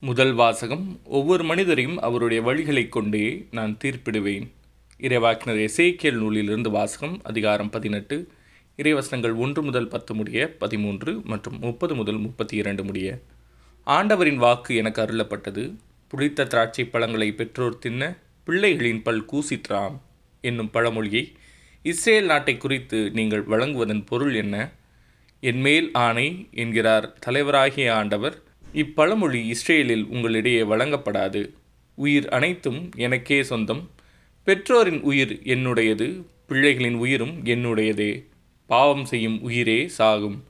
முதல் வாசகம் ஒவ்வொரு மனிதரையும் அவருடைய வழிகளைக் கொண்டே நான் தீர்ப்பிடுவேன். இறைவாக்கினர் எசேக்கியல் நூலிலிருந்து வாசகம் அதிகாரம் பதினெட்டு இறைவசனங்கள் ஒன்று முதல் பத்து முடிய பதிமூன்று மற்றும் முப்பது முதல் முப்பத்தி இரண்டு முடிய. ஆண்டவரின் வாக்கு எனக்கு அருளப்பட்டது. புளித்த திராட்சை பழங்களை பெற்றோர் தின்ன பிள்ளைகளின் பல் கூசிற்றாம் என்னும் பழமொழியை. இஸ்ரேல் நாட்டை குறித்து நீங்கள் வழங்குவதன் பொருள் என்ன? என்மேல் ஆணை என்கிறார் தலைவராகிய ஆண்டவர் இப்பழமொழி இஸ்ரேலில் உங்களிடையே வழங்கப்படாது. உயிர் அனைத்தும் எனக்கே சொந்தம். பெற்றோரின் உயிர் என்னுடையது பிள்ளைகளின் உயிரும் என்னுடையதே. பாவம் செய்யும் உயிரே சாகும்.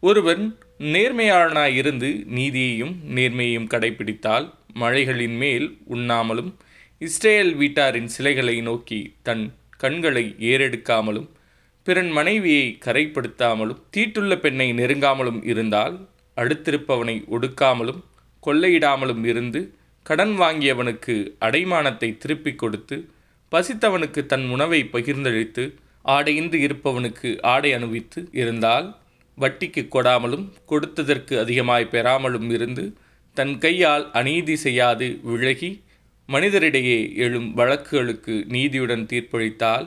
ஒருவன் நேர்மையாளனாயிருந்து நீதியையும் நேர்மையையும் கடைபிடித்தால் மழைகளின் மேல் உண்ணாமலும் இஸ்ரேல் வீட்டாரின் சிலைகளை நோக்கி தன் கண்களை ஏறெடுக்காமலும் பிறன் மனைவியை கரைப்படுத்தாமலும் தீட்டுள்ள பெண்ணை நெருங்காமலும் இருந்தால் அடுத்திருப்பவனை ஒடுக்காமலும் கொள்ளையிடாமலும் இருந்து கடன் வாங்கியவனுக்கு அடைமானத்தை திருப்பிக் கொடுத்து பசித்தவனுக்கு தன் உணவை பகிர்ந்தளித்து ஆடையின்றி இருப்பவனுக்கு ஆடை அணிவித்து இருந்தால் வட்டிக்கு கொடாமலும் கொடுத்ததற்கு அதிகமாய் பெறாமலும் இருந்து தன் கையால் அநீதி செய்யாது விலகி மனிதரிடையே எழும் வழக்குகளுக்கு நீதியுடன் தீர்ப்பளித்தால்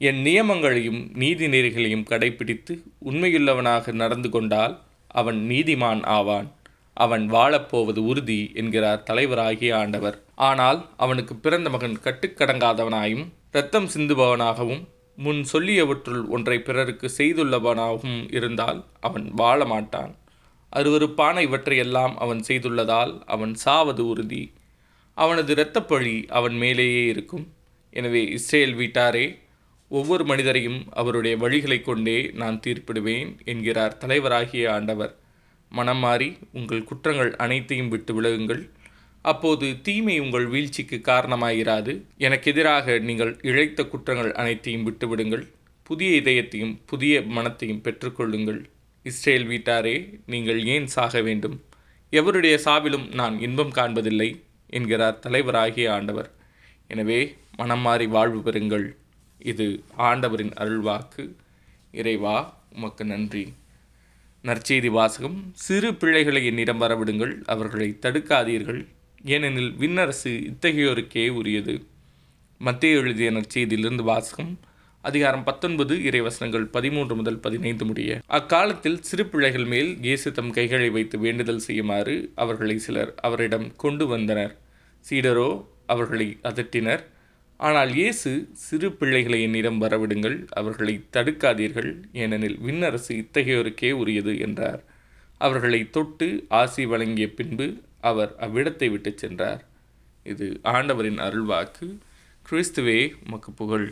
என் நியமங்களையும் நீதி நெறிகளையும் கடைபிடித்து உண்மையுள்ளவனாக நடந்து கொண்டால் அவன் நீதிமான் ஆவான். அவன் வாழப்போவது உறுதி என்கிறார் தலைவராகிய ஆண்டவர். ஆனால் அவனுக்கு பிறந்த மகன் கட்டுக்கடங்காதவனாயும் இரத்தம் சிந்துபவனாகவும் முன் சொல்லியவற்றுள் ஒன்றை பிறருக்கு செய்துள்ளவனாகவும் இருந்தால் அவன் வாழ மாட்டான் அருவருப்பான இவற்றையெல்லாம் அவன் செய்துள்ளதால் அவன் சாவது உறுதி. அவனது இரத்தப்பழி அவன் மேலேயே இருக்கும். எனவே இஸ்ரேல் வீட்டாரே ஒவ்வொரு மனிதரையும் அவருடைய வழிகளைக் கொண்டே நான் தீர்ப்பிடுவேன் என்கிறார் தலைவராகிய ஆண்டவர். மனம் மாறி உங்கள் குற்றங்கள் அனைத்தையும் விட்டு விலகுங்கள். அப்போது தீமை உங்கள் வீழ்ச்சிக்கு காரணமாகிறாது எனக்கு எதிராக நீங்கள் இழைத்த குற்றங்கள் அனைத்தையும் விட்டுவிடுங்கள் புதிய இதயத்தையும் புதிய மனத்தையும் பெற்றுக்கொள்ளுங்கள். இஸ்ரேல் வீட்டாரே நீங்கள் ஏன் சாக வேண்டும்? எவருடைய சாவிலும் நான் இன்பம் காண்பதில்லை என்கிறார் தலைவராகிய ஆண்டவர். எனவே மனம் மாறி வாழ்வு பெறுங்கள். இது ஆண்டவரின் அருள்வாக்கு. இறைவா உமக்கு நன்றி. நற்செய்தி வாசகம் சிறு பிள்ளைகளை என்னிடம் வரவிடுங்கள் அவர்களை தடுக்காதீர்கள். ஏனெனில் விண்ணரசு இத்தகையோருக்கே உரியது. மத்திய எழுதிய நற்செய்தியிலிருந்து வாசகம் அதிகாரம் பத்தொன்பது இறைவசனங்கள் பதிமூன்று முதல் பதினைந்து முடிய. அக்காலத்தில் சிறு பிள்ளைகள் மேல் இயேசு தம் கைகளை வைத்து வேண்டுதல் செய்யுமாறு அவர்களை சிலர் அவரிடம் கொண்டு வந்தனர். சீடரோ அவர்களை அதட்டினர். ஆனால் இயேசு சிறு பிள்ளைகளை என்னிடம் வரவிடுங்கள் அவர்களை தடுக்காதீர்கள் ஏனெனில் விண்ணரசு இத்தகையோருக்கே உரியது என்றார். அவர்களை தொட்டு ஆசி வழங்கிய பின்பு அவர் அவ்விடத்தை விட்டு சென்றார். இது ஆண்டவரின் அருள்வாக்கு. கிறிஸ்துவே உமக்கு புகழ்.